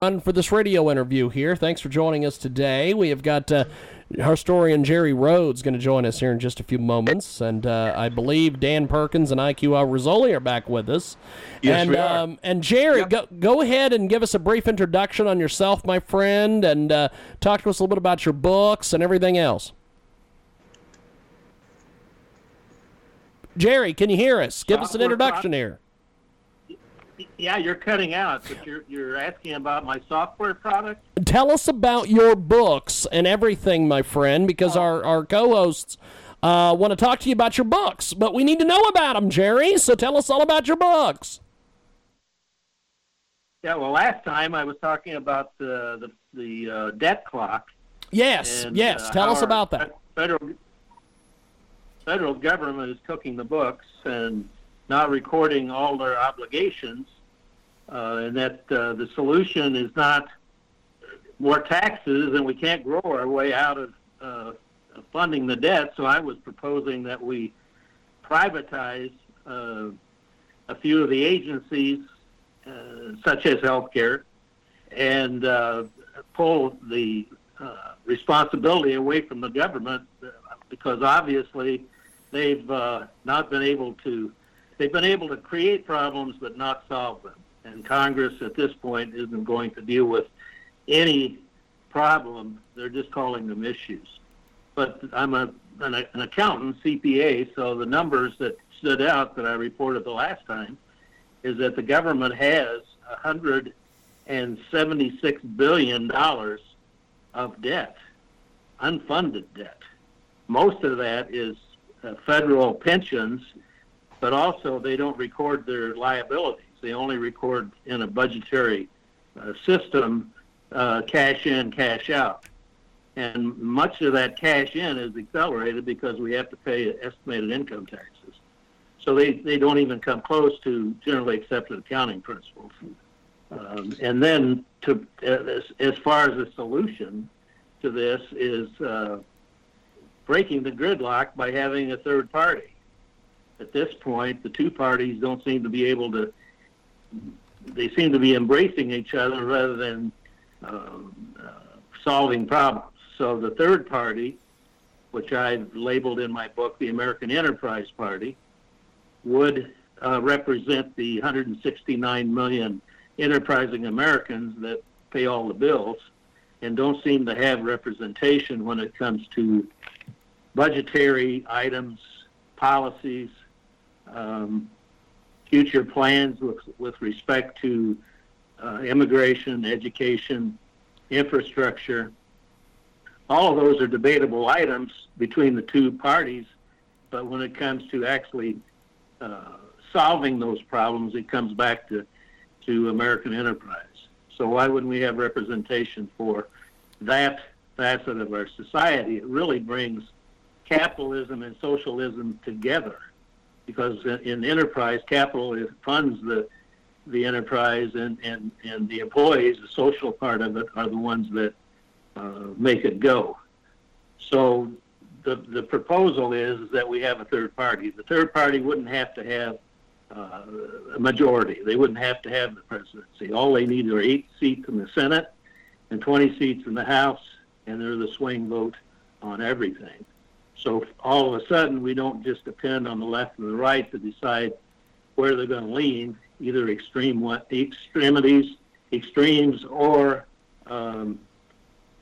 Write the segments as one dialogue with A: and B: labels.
A: on for this radio interview here. Thanks for joining us today. We have got uh, historian Jerry Rhodes going to join us here in just a few moments, and uh, I believe Dan Perkins and IQ Rizzoli are back with us.
B: Yes,
A: and,
B: we are.
A: Um, and Jerry,
B: Yep.
A: go, go ahead and give us a brief introduction on yourself, my friend, and uh, talk to us a little bit about your books and everything else. Jerry, can you hear us? Give us an introduction here.
C: Yeah, you're cutting out, but you're you're asking about my software product.
A: tell us about your books and everything, my friend, because our, our co hosts uh, want to talk to you about your books, but we need to know about them, Jerry. So tell us all about your books.
C: Yeah, well, last time I was talking about the the, the uh, debt clock.
A: Yes,
C: and,
A: yes.
C: uh,
A: tell us about that.
C: Federal federal government is cooking the books and not recording all their obligations, uh, and that uh, the solution is not more taxes, and we can't grow our way out of uh, funding the debt. So I was proposing that we privatize uh, a few of the agencies, uh, such as healthcare, and uh, pull the responsibility away from the government because obviously they've not been able to they've been able to create problems but not solve them. And congress at this point isn't going to deal with any problem. They're just calling them issues. But i'm a an, an accountant cpa so the numbers that stood out that i reported the last time is that the government has 176 billion dollars of debt, unfunded debt. Most of that is uh, federal pensions, but also they don't record their liabilities. They only record in a budgetary uh, system uh, cash in, cash out. And much of that cash in is accelerated because we have to pay estimated income taxes. So they, they don't even come close to generally accepted accounting principles. Um, and then to as, as far as the solution to this is uh, breaking the gridlock by having a third party. At this point, the two parties don't seem to be able to. They seem to be embracing each other rather than um, uh, solving problems. So the third party, which I've labeled in my book the American Enterprise Party, would uh, represent the 169 million enterprising Americans that pay all the bills and don't seem to have representation when it comes to budgetary items, policies, um, future plans with, with respect to uh, immigration, education, infrastructure. All of those are debatable items between the two parties, but when it comes to actually uh, solving those problems, it comes back to to American enterprise. So why wouldn't we have representation for that facet of our society? It really brings capitalism and socialism together, because in, enterprise, capital funds the the enterprise, and, and, and the employees, the social part of it, are the ones that uh, make it go. So the the proposal is that we have a third party. The third party wouldn't have to have uh, a majority. They wouldn't have to have the presidency. All they need are eight seats in the Senate and 20 seats in the House, and they're the swing vote on everything. So all of a sudden, we don't just depend on the left and the right to decide where they're going to lean, either extreme one, extremities, extremes, or um,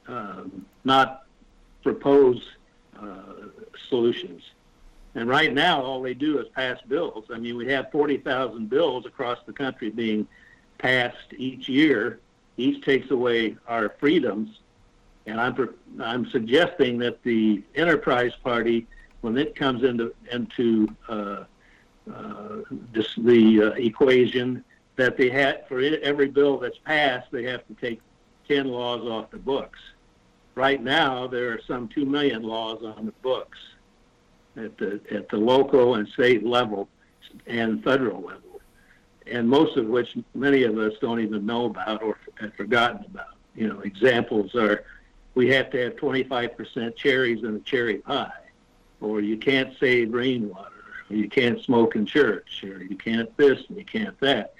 C: um, not propose uh, solutions. And right now, all they do is pass bills. I mean, we have 40,000 bills across the country being passed each year. Each takes away our freedoms. And I'm, I'm suggesting that the Enterprise Party, when it comes into, into uh, uh, this, the uh, equation, that they had for every bill that's passed, they have to take 10 laws off the books. Right now, there are some 2 million laws on the books at the at the local and state level and federal level, and most of which many of us don't even know about or have forgotten about. You know, examples are we have to have 25% cherries in a cherry pie, or you can't save rainwater, or you can't smoke in church, or you can't this and you can't that.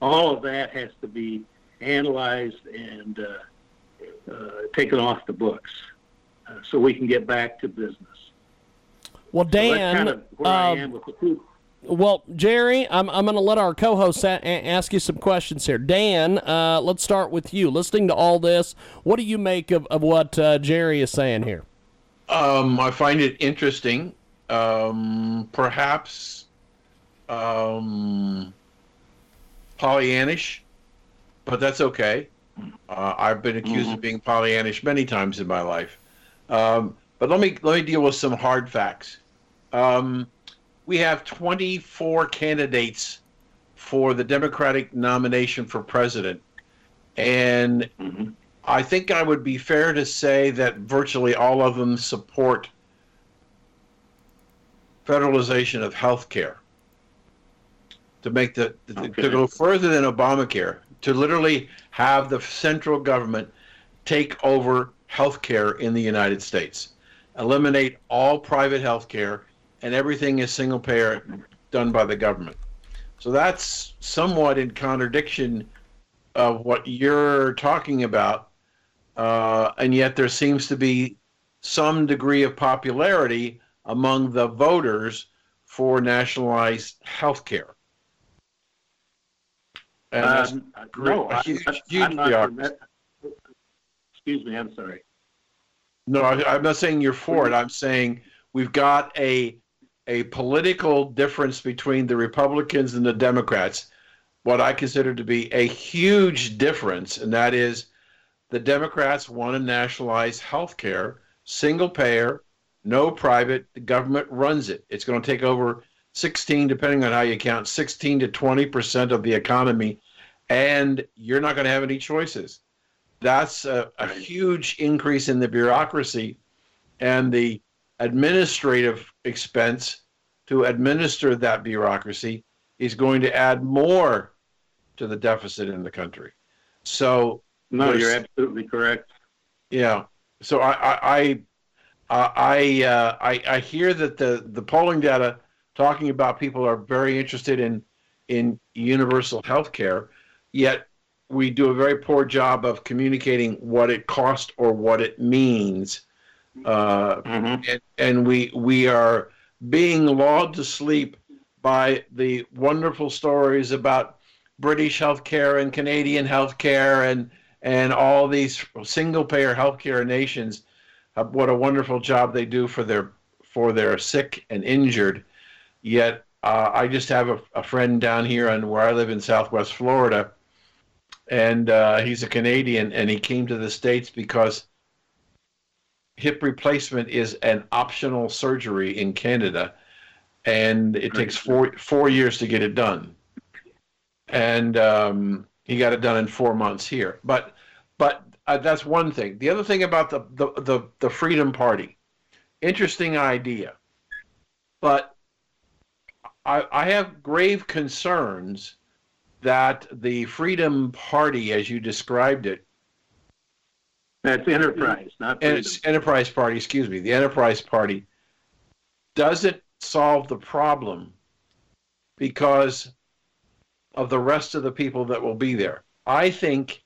C: All of that has to be analyzed and uh, uh, taken off the books uh, so we can get back to business.
A: Well, Dan,
C: so kind of where I am with the food.
A: Well, Jerry, I'm, I'm going to let our co hosts a- ask you some questions here. Dan, uh, let's start with you. Listening to all this, what do you make of, of what uh, Jerry is saying here?
B: Um, I find it interesting. Um, perhaps um, Pollyannish, but that's okay. Uh, I've been accused mm-hmm. of being Pollyannish many times in my life. Um, but let me let me deal with some hard facts. Um, we have 24 candidates for the Democratic nomination for president, and mm-hmm. I think I would be fair to say that virtually all of them support federalization of health care to make the okay. to go further than Obamacare, to literally have the central government take over health care in the United States, eliminate all private health care, and everything is single payer done by the government. So that's somewhat in contradiction of what you're talking about, uh, and yet there seems to be some degree of popularity among the voters for nationalized health care.
C: Um, no, a huge, I, huge I'm not Excuse me, I'm sorry.
B: No, I, I'm not saying you're for it. I'm saying we've got a a political difference between the Republicans and the Democrats. What I consider to be a huge difference, and that is the Democrats want to nationalize health care, single payer, no private. The government runs it. It's going to take over 16, depending on how you count, 16 to 20 percent of the economy, and you're not going to have any choices. That's a, a huge increase in the bureaucracy and the administrative expense to administer that bureaucracy is going to add more to the deficit in the country. So
C: no, you're absolutely correct.
B: Yeah. So I I I I, uh, I, I hear that the the polling data talking about people are very interested in in universal health care, yet we do a very poor job of communicating what it costs or what it means. Uh, mm-hmm. and, and we we are being lulled to sleep by the wonderful stories about British healthcare and Canadian healthcare and and all these single payer healthcare nations. Uh, what a wonderful job they do for their for their sick and injured. Yet, uh, I just have a, a, friend down here on where I live in Southwest Florida, and uh, he's a Canadian, and he came to the states because hip replacement is an optional surgery in Canada, and it takes four four years to get it done, and um, he got it done in four months here. But but uh, that's one thing. The other thing about the the the, the Freedom Party, interesting idea, but I, I have grave concerns that the Freedom Party, as you described it,
C: that's enterprise, not
B: freedom. It's enterprise party. Excuse me. The enterprise party doesn't solve the problem because of the rest of the people that will be there. I think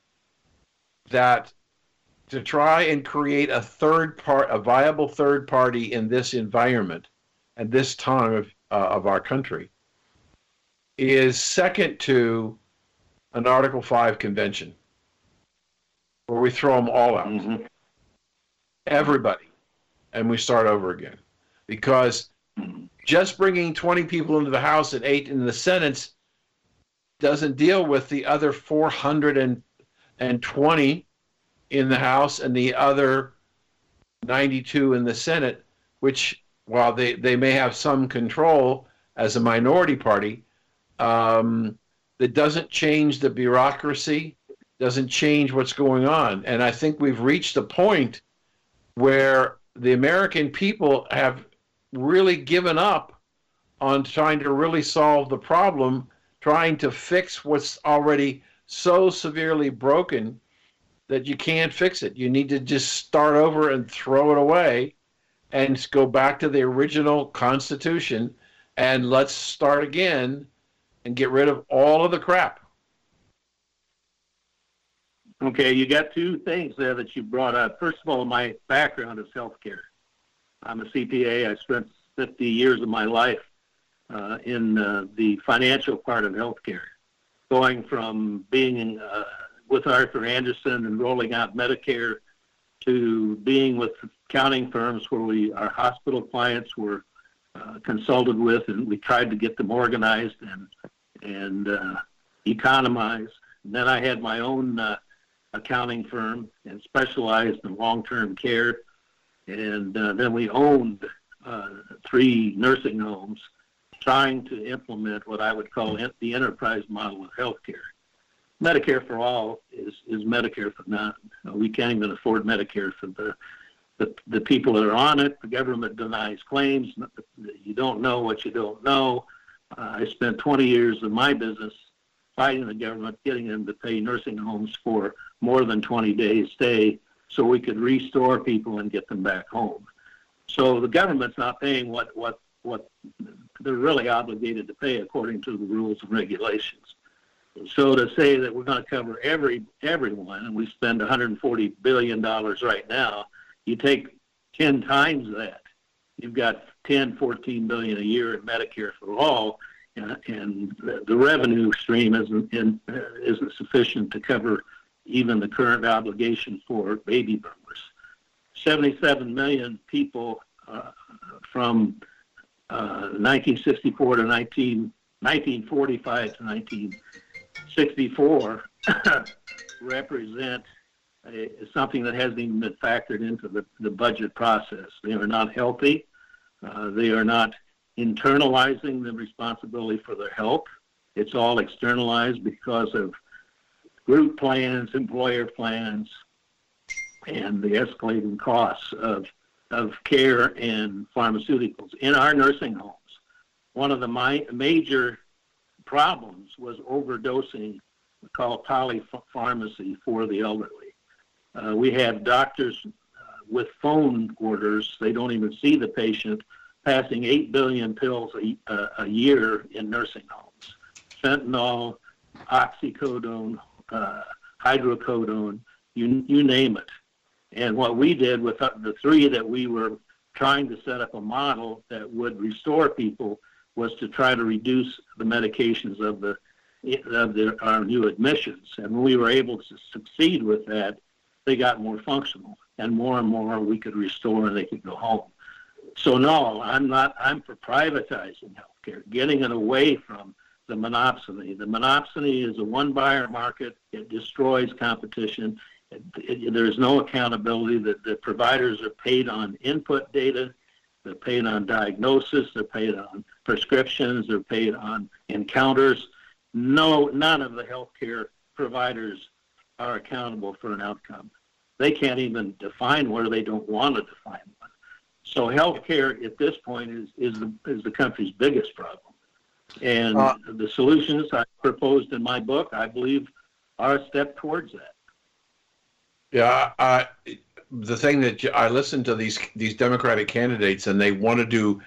B: that to try and create a third part, a viable third party in this environment and this time of uh, of our country is second to an Article 5 convention where we throw them all out. Mm-hmm. Everybody. And we start over again. Because just bringing 20 people into the House and eight in the Senate doesn't deal with the other 420 in the House and the other 92 in the Senate, which while they, they may have some control as a minority party, um, that doesn't change the bureaucracy, doesn't change what's going on. And I think we've reached a point where the American people have really given up on trying to really solve the problem, trying to fix what's already so severely broken that you can't fix it. You need to just start over and throw it away and go back to the original Constitution and let's start again and get rid of all of the crap.
C: Okay, you got two things there that you brought up. First of all, my background is healthcare. I'm a CPA. I spent 50 years of my life uh, in uh, the financial part of healthcare, going from being uh, with Arthur Andersen and rolling out Medicare to being with accounting firms where we our hospital clients were uh, consulted with, and we tried to get them organized and and uh, economize. And then I had my own uh, accounting firm and specialized in long-term care, and uh, then we owned uh, three nursing homes, trying to implement what I would call the enterprise model of healthcare. Medicare for all is is Medicare for none. We can't even afford Medicare for the the, the people that are on it. The government denies claims. You don't know what you don't know. Uh, I spent 20 years of my business fighting the government, getting them to pay nursing homes for more than 20 days stay so we could restore people and get them back home. So the government's not paying what, what, what they're really obligated to pay according to the rules and regulations. So to say that we're going to cover every everyone, and we spend 140 billion dollars right now, you take 10 times that, you've got 10, 14 billion a year in Medicare for all, and, the revenue stream isn't in, isn't sufficient to cover even the current obligation for baby boomers. 77 million people uh, from uh, 1964 to 19, 1945 to 1964 represent a, something that hasn't even been factored into the, the budget process. They are not healthy. Uh, they are not internalizing the responsibility for their health. It's all externalized because of group plans, employer plans, and the escalating costs of, of care and pharmaceuticals. In our nursing homes, one of the major problems was overdosing, called polypharmacy for the elderly. Uh, we have doctors uh, with phone orders, they don't even see the patient, passing 8 billion pills a, uh, a year in nursing homes. Fentanyl, oxycodone, uh, hydrocodone, you, you name it. And what we did with the three that we were trying to set up a model that would restore people was to try to reduce the medications of the of our new admissions. And when we were able to succeed with that, they got more functional, and more and more we could restore and they could go home. So no, I'm not. I'm for privatizing healthcare, getting it away from the monopsony. The monopsony is a one-buyer market. It destroys competition. It, it, there's no accountability. That the providers are paid on input data. They're paid on diagnosis. They're paid on prescriptions. They're paid on encounters. No, none of the healthcare providers are accountable for an outcome. They can't even define where they don't want to define. So healthcare at this point is is the is the country's biggest problem. And uh, the solutions I proposed in my book, I believe, are a step towards that.
B: Yeah, I, the thing that I listen to these these Democratic candidates, and they want to do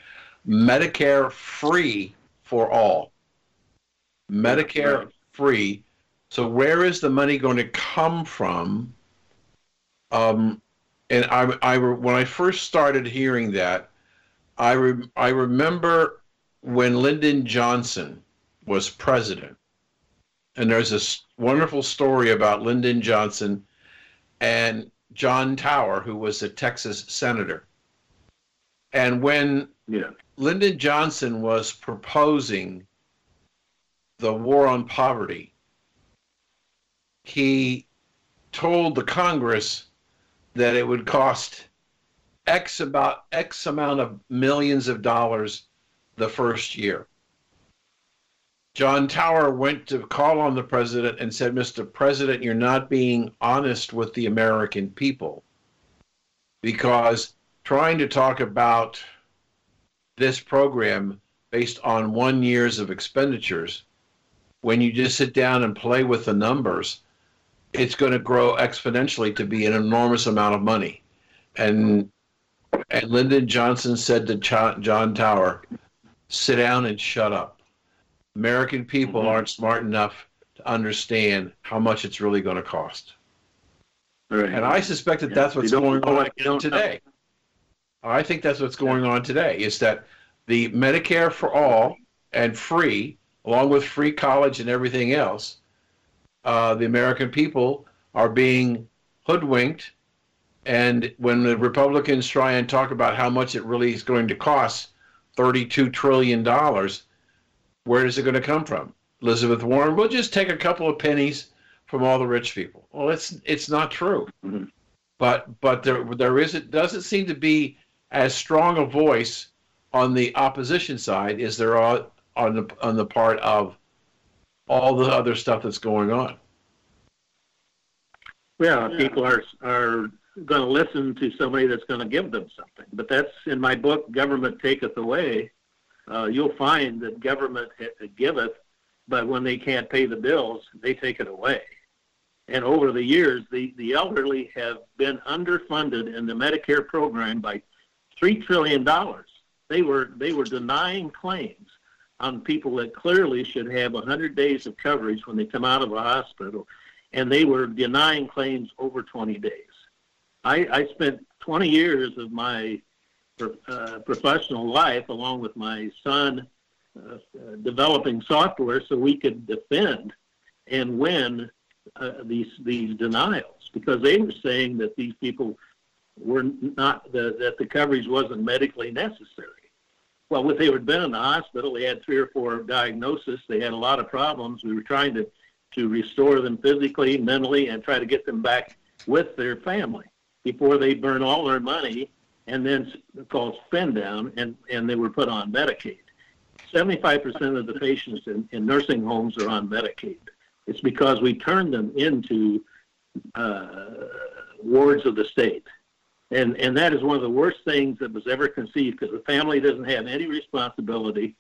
B: Medicare free for all. Medicare right. free so where is the money going to come from? Um, and I, I, when I first started hearing that, I, re, I remember when Lyndon Johnson was president, and there's this wonderful story about Lyndon Johnson and John Tower, who was a Texas senator. And when yeah. Lyndon Johnson was proposing the war on poverty, he told the Congress that it would cost X about X amount of millions of dollars the first year. John Tower went to call on the president and said, Mr. President, you're not being honest with the American people because trying to talk about this program based on one year's of expenditures, when you just sit down and play with the numbers, it's going to grow exponentially to be an enormous amount of money. And and Lyndon Johnson said to John Tower, "Sit down and shut up. American people mm-hmm. aren't smart enough to understand how much it's really going to cost."
C: Right.
B: And I suspect that
C: Yeah,
B: that's what's going on
C: you know.
B: today. I think that's what's going on today is that the Medicare for all and free, along with free college and everything else, uh, the American people are being hoodwinked. And when the Republicans try and talk about how much it really is going to cost, $32 trillion, where is it going to come from? Elizabeth Warren, we'll just take a couple of pennies from all the rich people. Well, it's it's not true.
C: Mhm.
B: But but there there is it doesn't seem to be as strong a voice on the opposition side as there are on the on the part of all the other stuff that's going on.
C: Well, people are are going to listen to somebody that's going to give them something. But that's in my book, "Government Taketh Away." Uh, you'll find that government giveth, but when they can't pay the bills, they take it away. And over the years, the the elderly have been underfunded in the Medicare program by three trillion dollars. They were they were denying claims on people that clearly should have 100 days of coverage when they come out of a hospital and they were denying claims over 20 days. I, I spent 20 years of my uh, professional life, along with my son, uh, uh, developing software so we could defend and win uh, these these denials because they were saying that these people were not the, that the coverage wasn't medically necessary. Well, if they had been in the hospital, they had three or four diagnoses, they had a lot of problems. We were trying to to restore them physically, mentally, and try to get them back with their family before they burn all their money and then called spend down and, and they were put on Medicaid. 75% of the patients in, in nursing homes are on Medicaid. It's because we turned them into uh, wards of the state. And, and that is one of the worst things that was ever conceived because the family doesn't have any responsibility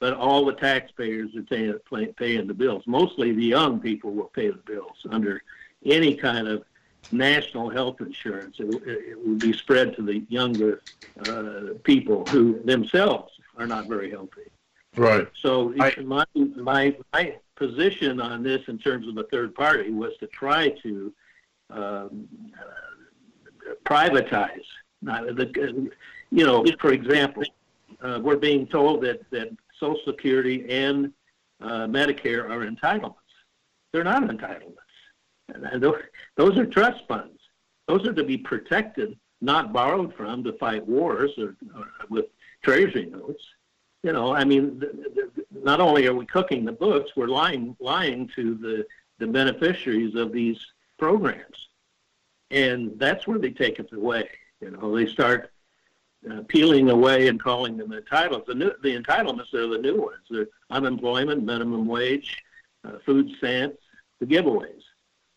C: but all the taxpayers are paying, paying the bills. Mostly the young people will pay the bills under any kind of national health insurance. It, it would be spread to the younger uh, people who themselves are not very healthy.
B: Right.
C: So
B: I-
C: my, my my position on this in terms of a third party was to try to um, privatize. Not the, you know, for example, uh, we're being told that that Social Security and uh, Medicare are entitlements. They're not entitlements. And those, those are trust funds. Those are to be protected, not borrowed from to fight wars or, or with treasury notes. You know, I mean, th- th- not only are we cooking the books, we're lying lying to the the beneficiaries of these programs, and that's where they take it away. You know, they start uh, peeling away and calling them entitlements. The, new, the entitlements are the new ones: the unemployment, minimum wage, uh, food stamps, the giveaways.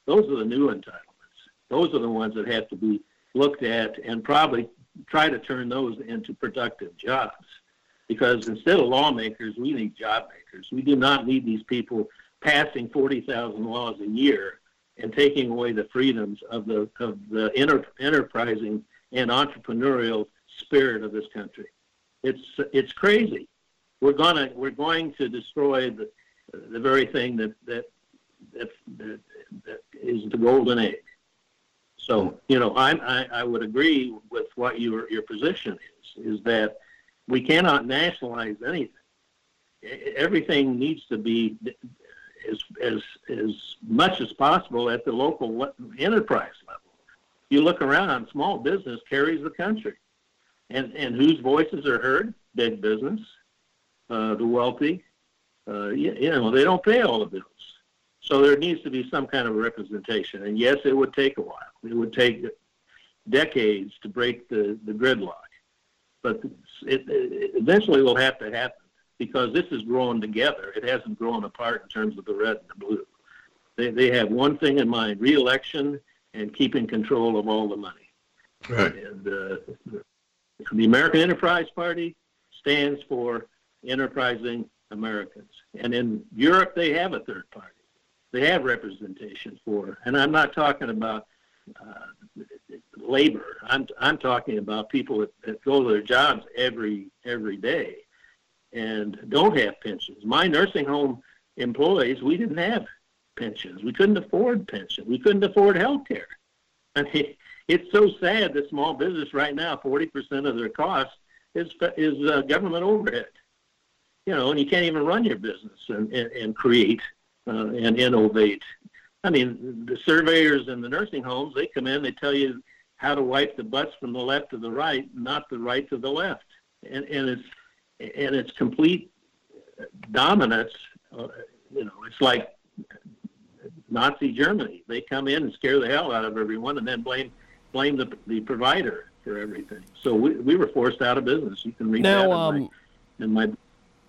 C: Those are the new entitlements. Those are the ones that have to be looked at and probably try to turn those into productive jobs. Because instead of lawmakers, we need job makers. We do not need these people passing 40,000 laws a year and taking away the freedoms of the of the enter, enterprising and entrepreneurial spirit of this country. It's it's crazy. We're gonna we're going to destroy the the very thing that that that, that, that is the golden egg. So you know, I, I I would agree with what your your position is is that we cannot nationalize anything. Everything needs to be as as as much as possible at the local enterprise level. You look around, small business carries the country, and and whose voices are heard? Big business, uh, the wealthy. Uh, you, you know, they don't pay all the bills. So there needs to be some kind of representation. And yes, it would take a while. It would take decades to break the, the gridlock. But it, it eventually will have to happen because this is growing together. It hasn't grown apart in terms of the red and the blue. They, they have one thing in mind, reelection and keeping control of all the money.
B: Right.
C: And uh, the American Enterprise Party stands for enterprising Americans. And in Europe, they have a third party. They have representation for, and I'm not talking about uh, labor. I'm I'm talking about people that, that go to their jobs every every day and don't have pensions. My nursing home employees, we didn't have pensions. We couldn't afford pensions. We couldn't afford health care. I mean, it's so sad that small business right now, 40% of their cost is is uh, government overhead. You know, and you can't even run your business and and, and create uh, and innovate. I mean, the surveyors in the nursing homes, they come in, they tell you how to wipe the butts from the left to the right, not the right to the left, and and it's and it's complete dominance. Uh, you know, it's like Nazi Germany. They come in and scare the hell out of everyone, and then blame blame the the provider for everything. So we we were forced out of business. You can read
A: now,
C: that
A: um,
C: in, my, in my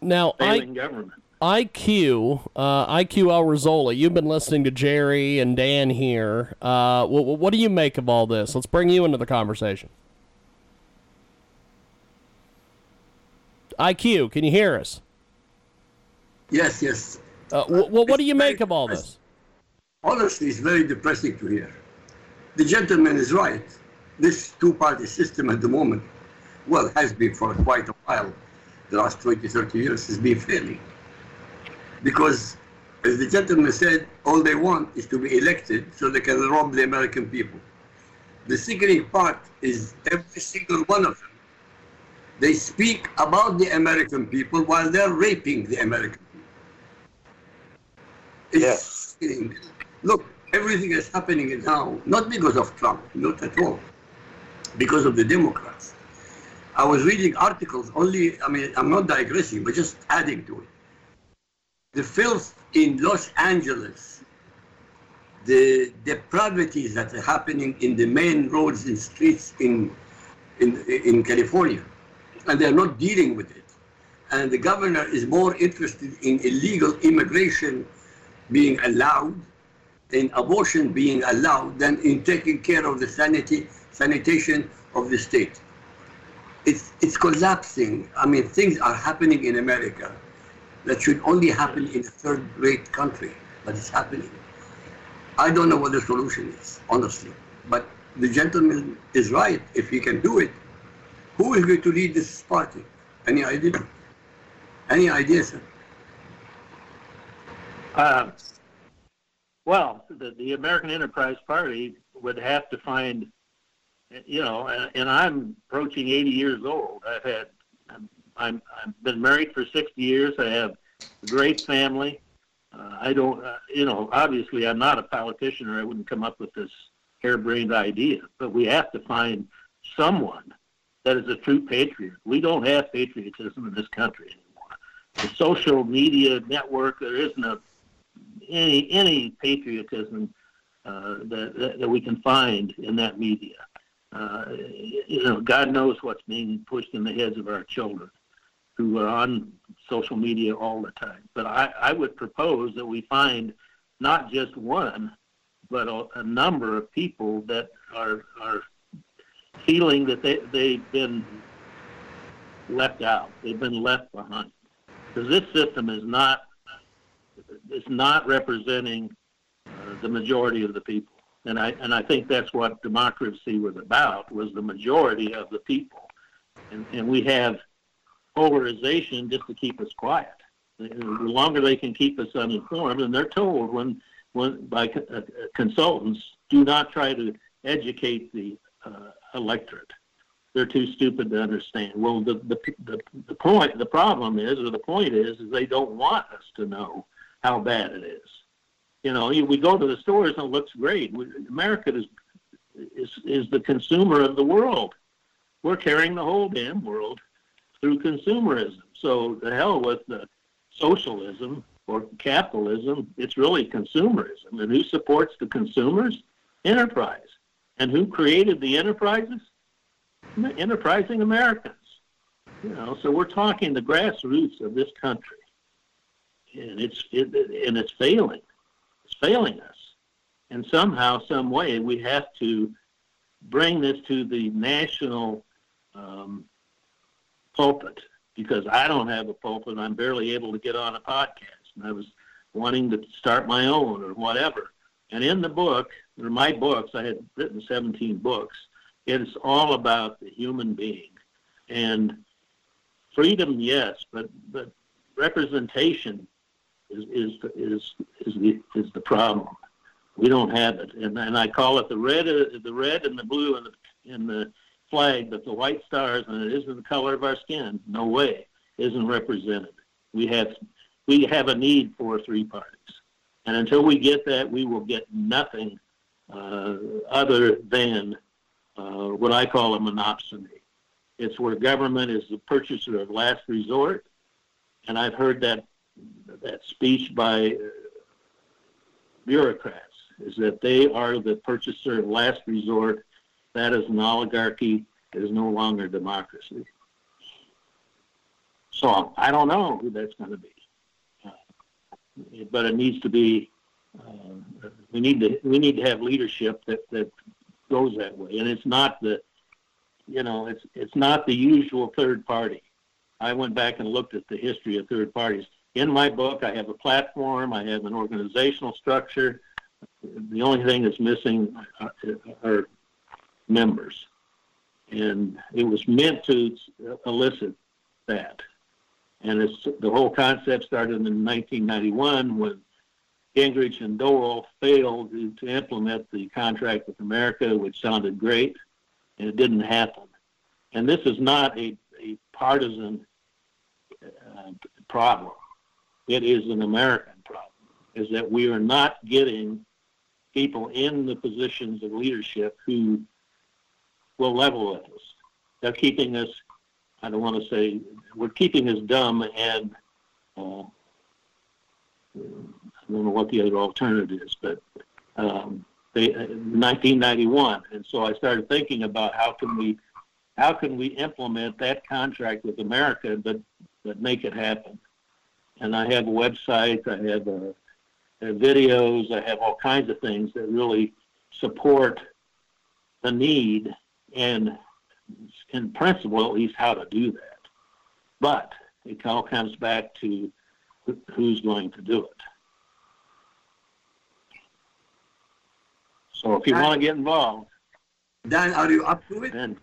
A: now
C: failing
A: I,
C: government.
A: IQ, uh, IQ you've been listening to Jerry and Dan here. Uh, what, what do you make of all this? Let's bring you into the conversation. IQ, can you hear us?
D: Yes, yes.
A: Uh, wh- wh- what do you make of all this?
D: Honestly, it's very depressing to hear. The gentleman is right. This two-party system at the moment, well, has been for quite a while. The last 20, 30 years has been failing. Because, as the gentleman said, all they want is to be elected so they can rob the American people. The sickening part is every single one of them. They speak about the American people while they're raping the American people. It's sickening. Look, everything is happening now, not because of Trump, not at all, because of the Democrats. I was reading articles only, I mean, I'm not digressing, but just adding to it the filth in Los Angeles, the depravities that are happening in the main roads and streets in, in, in California, and they're not dealing with it. And the governor is more interested in illegal immigration being allowed, in abortion being allowed, than in taking care of the sanity, sanitation of the state. It's, it's collapsing. I mean, things are happening in America that should only happen in a third-rate country, but it's happening. I don't know what the solution is, honestly. But the gentleman is right. If he can do it, who is going to lead this party? Any idea? Any idea, sir?
C: Uh, well, the, the American Enterprise Party would have to find, you know, and, and I'm approaching 80 years old. I've had, I'm, I'm, I've been married for 60 years. I have a great family. Uh, I don't, uh, you know, obviously I'm not a politician or I wouldn't come up with this harebrained idea, but we have to find someone that is a true patriot. We don't have patriotism in this country anymore. The social media network, there isn't a, any, any patriotism uh, that, that, that we can find in that media. Uh, you know, God knows what's being pushed in the heads of our children who are on social media all the time. But I, I would propose that we find not just one, but a, a number of people that are are feeling that they they've been left out. They've been left behind because this system is not is not representing uh, the majority of the people. And I and I think that's what democracy was about was the majority of the people. And and we have polarization just to keep us quiet. The longer they can keep us uninformed, and they're told when, when by uh, consultants, do not try to educate the uh, electorate. They're too stupid to understand. Well, the, the the the point, the problem is, or the point is, is they don't want us to know how bad it is. You know, we go to the stores and it looks great. America is is is the consumer of the world. We're carrying the whole damn world through consumerism. So the hell with the socialism or capitalism, it's really consumerism. And who supports the consumers? Enterprise. And who created the enterprises? Enterprising Americans. You know, so we're talking the grassroots of this country, and it's it, and it's failing. It's failing us, and somehow, some way, we have to bring this to the national um, pulpit because I don't have a pulpit. I'm barely able to get on a podcast. And I was wanting to start my own or whatever. And in the book, or my books, I had written 17 books. It's all about the human being and freedom, yes, but but representation is is is is the is the problem. We don't have it, and, and I call it the red, the red and the blue and the in the flag, but the white stars, and it isn't the color of our skin. No way, isn't represented. We have we have a need for three parties, and until we get that, we will get nothing uh, other than uh, what I call a monopsony. It's where government is the purchaser of last resort, and I've heard that that speech by uh, bureaucrats is that they are the purchaser of last resort. That is an oligarchy. It is no longer democracy. So I don't know who that's going to be, but it needs to be. Uh, we need to we need to have leadership that that goes that way, and it's not the, you know, it's it's not the usual third party. I went back and looked at the history of third parties. In my book, I have a platform, I have an organizational structure. The only thing that's missing are members, and it was meant to elicit that. And the whole concept started in 1991 when Gingrich and Dole failed to, to implement the contract with America, which sounded great, and it didn't happen. And this is not a, a partisan uh, problem. It is an American problem, is that we are not getting people in the positions of leadership who will level with us. They're keeping us, I don't want to say, we're keeping us dumb and uh, I don't know what the other alternative is, but um, they, 1991, uh, and so I started thinking about how can we, how can we implement that contract with America, but but make it happen. And I have a website, I have uh, uh, videos, I have all kinds of things that really support the need and, in principle, at least, how to do that. But it all comes back to who's going to do it. So if you want to get involved,
D: Dan, are you up to it?
C: Then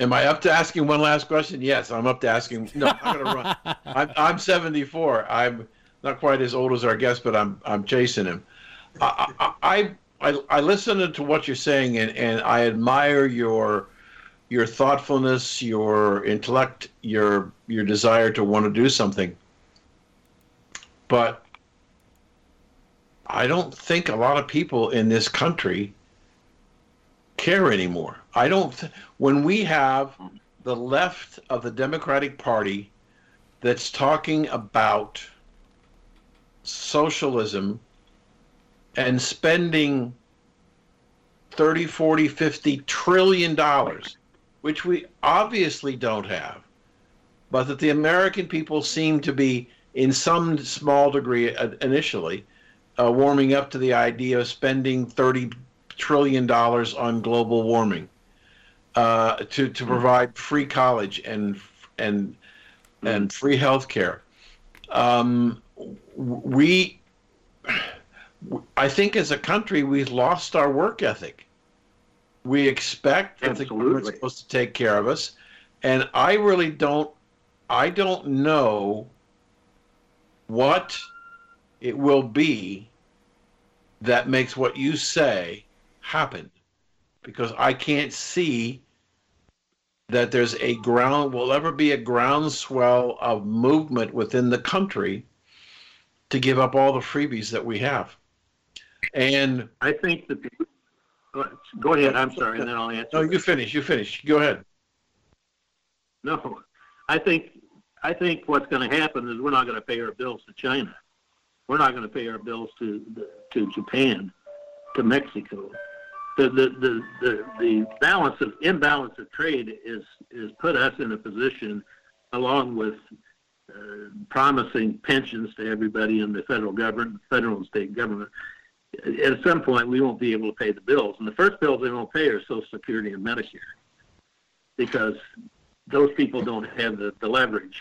B: Am I up to asking one last question? Yes, I'm up to asking. No, I'm gonna run. I'm, I'm 74. I'm not quite as old as our guest, but I'm I'm chasing him. I I I, I listen to what you're saying, and, and I admire your your thoughtfulness, your intellect, your your desire to want to do something. But I don't think a lot of people in this country care anymore. I don't. Th- when we have the left of the Democratic Party that's talking about socialism and spending 30, 40, 50 trillion dollars, which we obviously don't have, but that the American people seem to be, in some small degree uh, initially, uh, warming up to the idea of spending 30 trillion dollars on global warming uh, to to provide free college and and and free health care. Um, we, I think, as a country, we've lost our work ethic. We expect that the government's supposed to take care of us, and I really don't. I don't know what it will be that makes what you say happen because I can't see that there's a ground will ever be a groundswell of movement within the country to give up all the freebies that we have. And
C: I think that go ahead. I'm sorry, and then I'll answer.
B: No, you finish. You finish. Go ahead.
C: No, I think I think what's going to happen is we're not going to pay our bills to China. We're not going to pay our bills to to Japan, to Mexico, the, the, the, the, the balance of imbalance of trade is is put us in a position, along with uh, promising pensions to everybody in the federal government, federal and state government. At some point, we won't be able to pay the bills, and the first bills they won't pay are Social Security and Medicare, because those people don't have the, the leverage.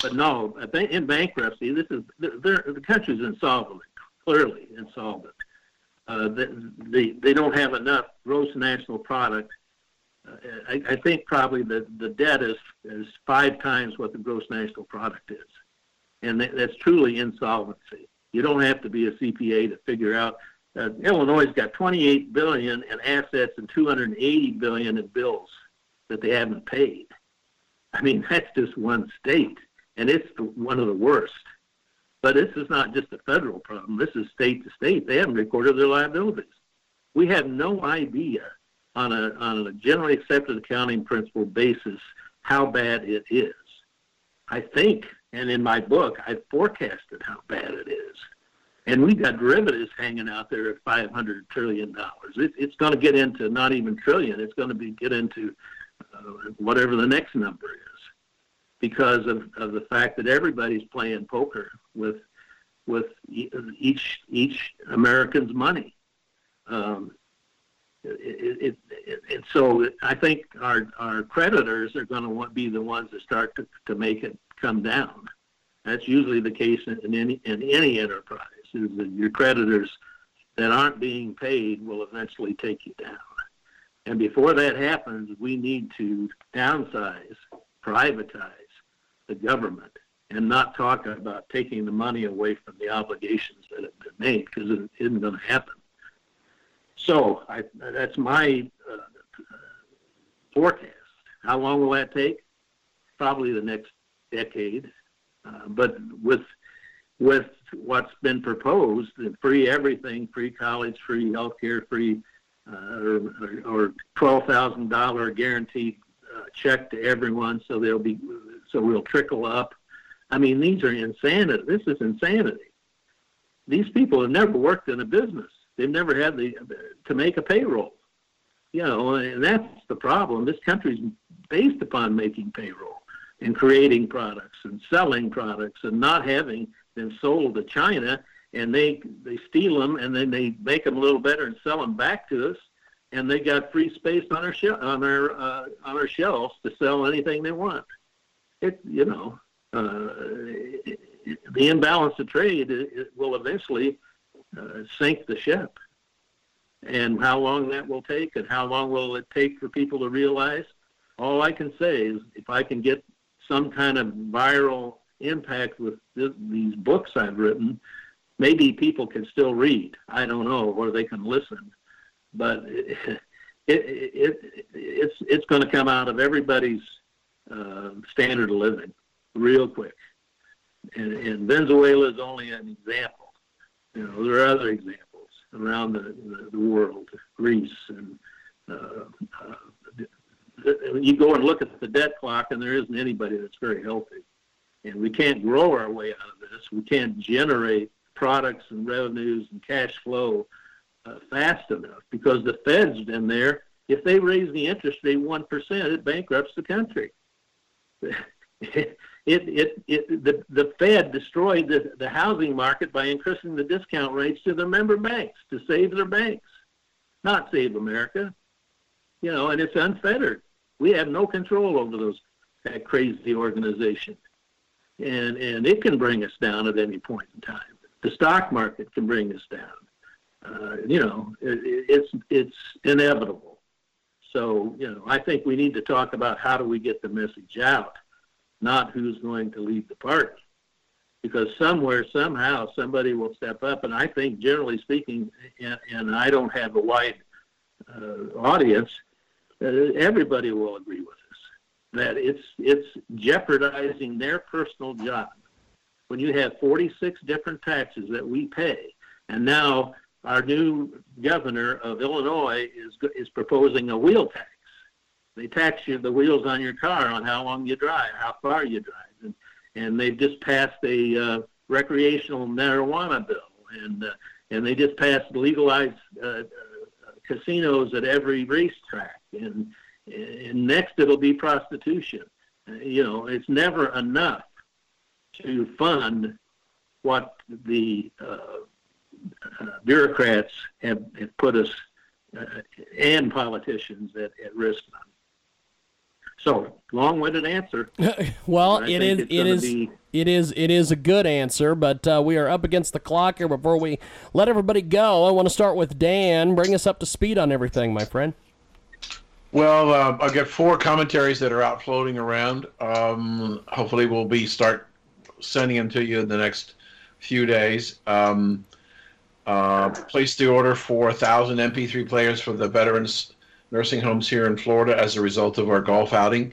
C: But no, in bankruptcy, this is the country's insolvent, clearly insolvent uh, they, they don't have enough gross national product. Uh, I, I think probably the, the debt is, is five times what the gross national product is. And that, that's truly insolvency. You don't have to be a CPA to figure out. Uh, Illinois's got 28 billion in assets and 280 billion in bills that they haven't paid. I mean, that's just one state, and it's the, one of the worst. But this is not just a federal problem. This is state to state. They haven't recorded their liabilities. We have no idea on a on a generally accepted accounting principle basis how bad it is. I think, and in my book, I forecasted how bad it is. And we got derivatives hanging out there at 500 trillion dollars. It, it's going to get into not even trillion. It's going to be get into uh, whatever the next number is, because of, of the fact that everybody's playing poker with with each each American's money. Um, it, it, it, so I think our our creditors are going to be the ones that start to, to make it come down. That's usually the case in any in any enterprise. Is that your creditors that aren't being paid will eventually take you down. And before that happens, we need to downsize, privatize the government, and not talk about taking the money away from the obligations that have been made because it isn't going to happen. So I, that's my uh, forecast. How long will that take? Probably the next decade. Uh, but with with what's been proposed, free everything, free college, free healthcare, free uh, or, or twelve thousand dollar guaranteed uh, check to everyone, so they'll be so we'll trickle up. I mean, these are insanity. This is insanity. These people have never worked in a business. They've never had the to make a payroll. You know, and that's the problem. This country's based upon making payroll and creating products and selling products and not having them sold to China and they they steal them and then they make them a little better and sell them back to us and they got free space on our sh- on our uh, on our shelves to sell anything they want. It you know uh, the imbalance of trade it, it will eventually uh, sink the ship. And how long that will take, and how long will it take for people to realize? All I can say is, if I can get some kind of viral impact with this, these books I've written, maybe people can still read. I don't know, or they can listen. But it, it, it it's it's going to come out of everybody's uh, standard of living real quick. And, and Venezuela is only an example. You know, there are other examples around the, the, the world, Greece, and uh, uh, you go and look at the debt clock, and there isn't anybody that's very healthy. And we can't grow our way out of this. We can't generate products and revenues and cash flow uh, fast enough because the Fed's been there. If they raise the interest rate one percent, it bankrupts the country. it, it, it, the, the Fed destroyed the, the housing market by increasing the discount rates to their member banks to save their banks, not save America. You know, and it's unfettered. We have no control over those that crazy organization, and and it can bring us down at any point in time. The stock market can bring us down. Uh, you know, it, it's it's inevitable. So you know, I think we need to talk about how do we get the message out not who's going to lead the party. Because somewhere, somehow, somebody will step up. And I think, generally speaking, and, and I don't have a wide uh, audience, everybody will agree with us that it's it's jeopardizing their personal job. When you have 46 different taxes that we pay, and now our new governor of Illinois is is proposing a wheel tax. They tax you the wheels on your car on how long you drive, how far you drive, and and they've just passed a uh, recreational marijuana bill, and uh, and they just passed legalized uh, uh, casinos at every racetrack, and and next it'll be prostitution. Uh, you know, it's never enough to fund what the uh, uh, bureaucrats have, have put us uh, and politicians at, at risk on. So, long-winded answer.
A: well, it is it is be... it is it is a good answer, but uh, we are up against the clock here. Before we let everybody go, I want to start with Dan. Bring us up to speed on everything, my friend.
B: Well, uh, I've got four commentaries that are out floating around. Um, hopefully, we'll be start sending them to you in the next few days. Um, uh, placed the order for a thousand MP3 players for the veterans nursing homes here in Florida as a result of our golf outing.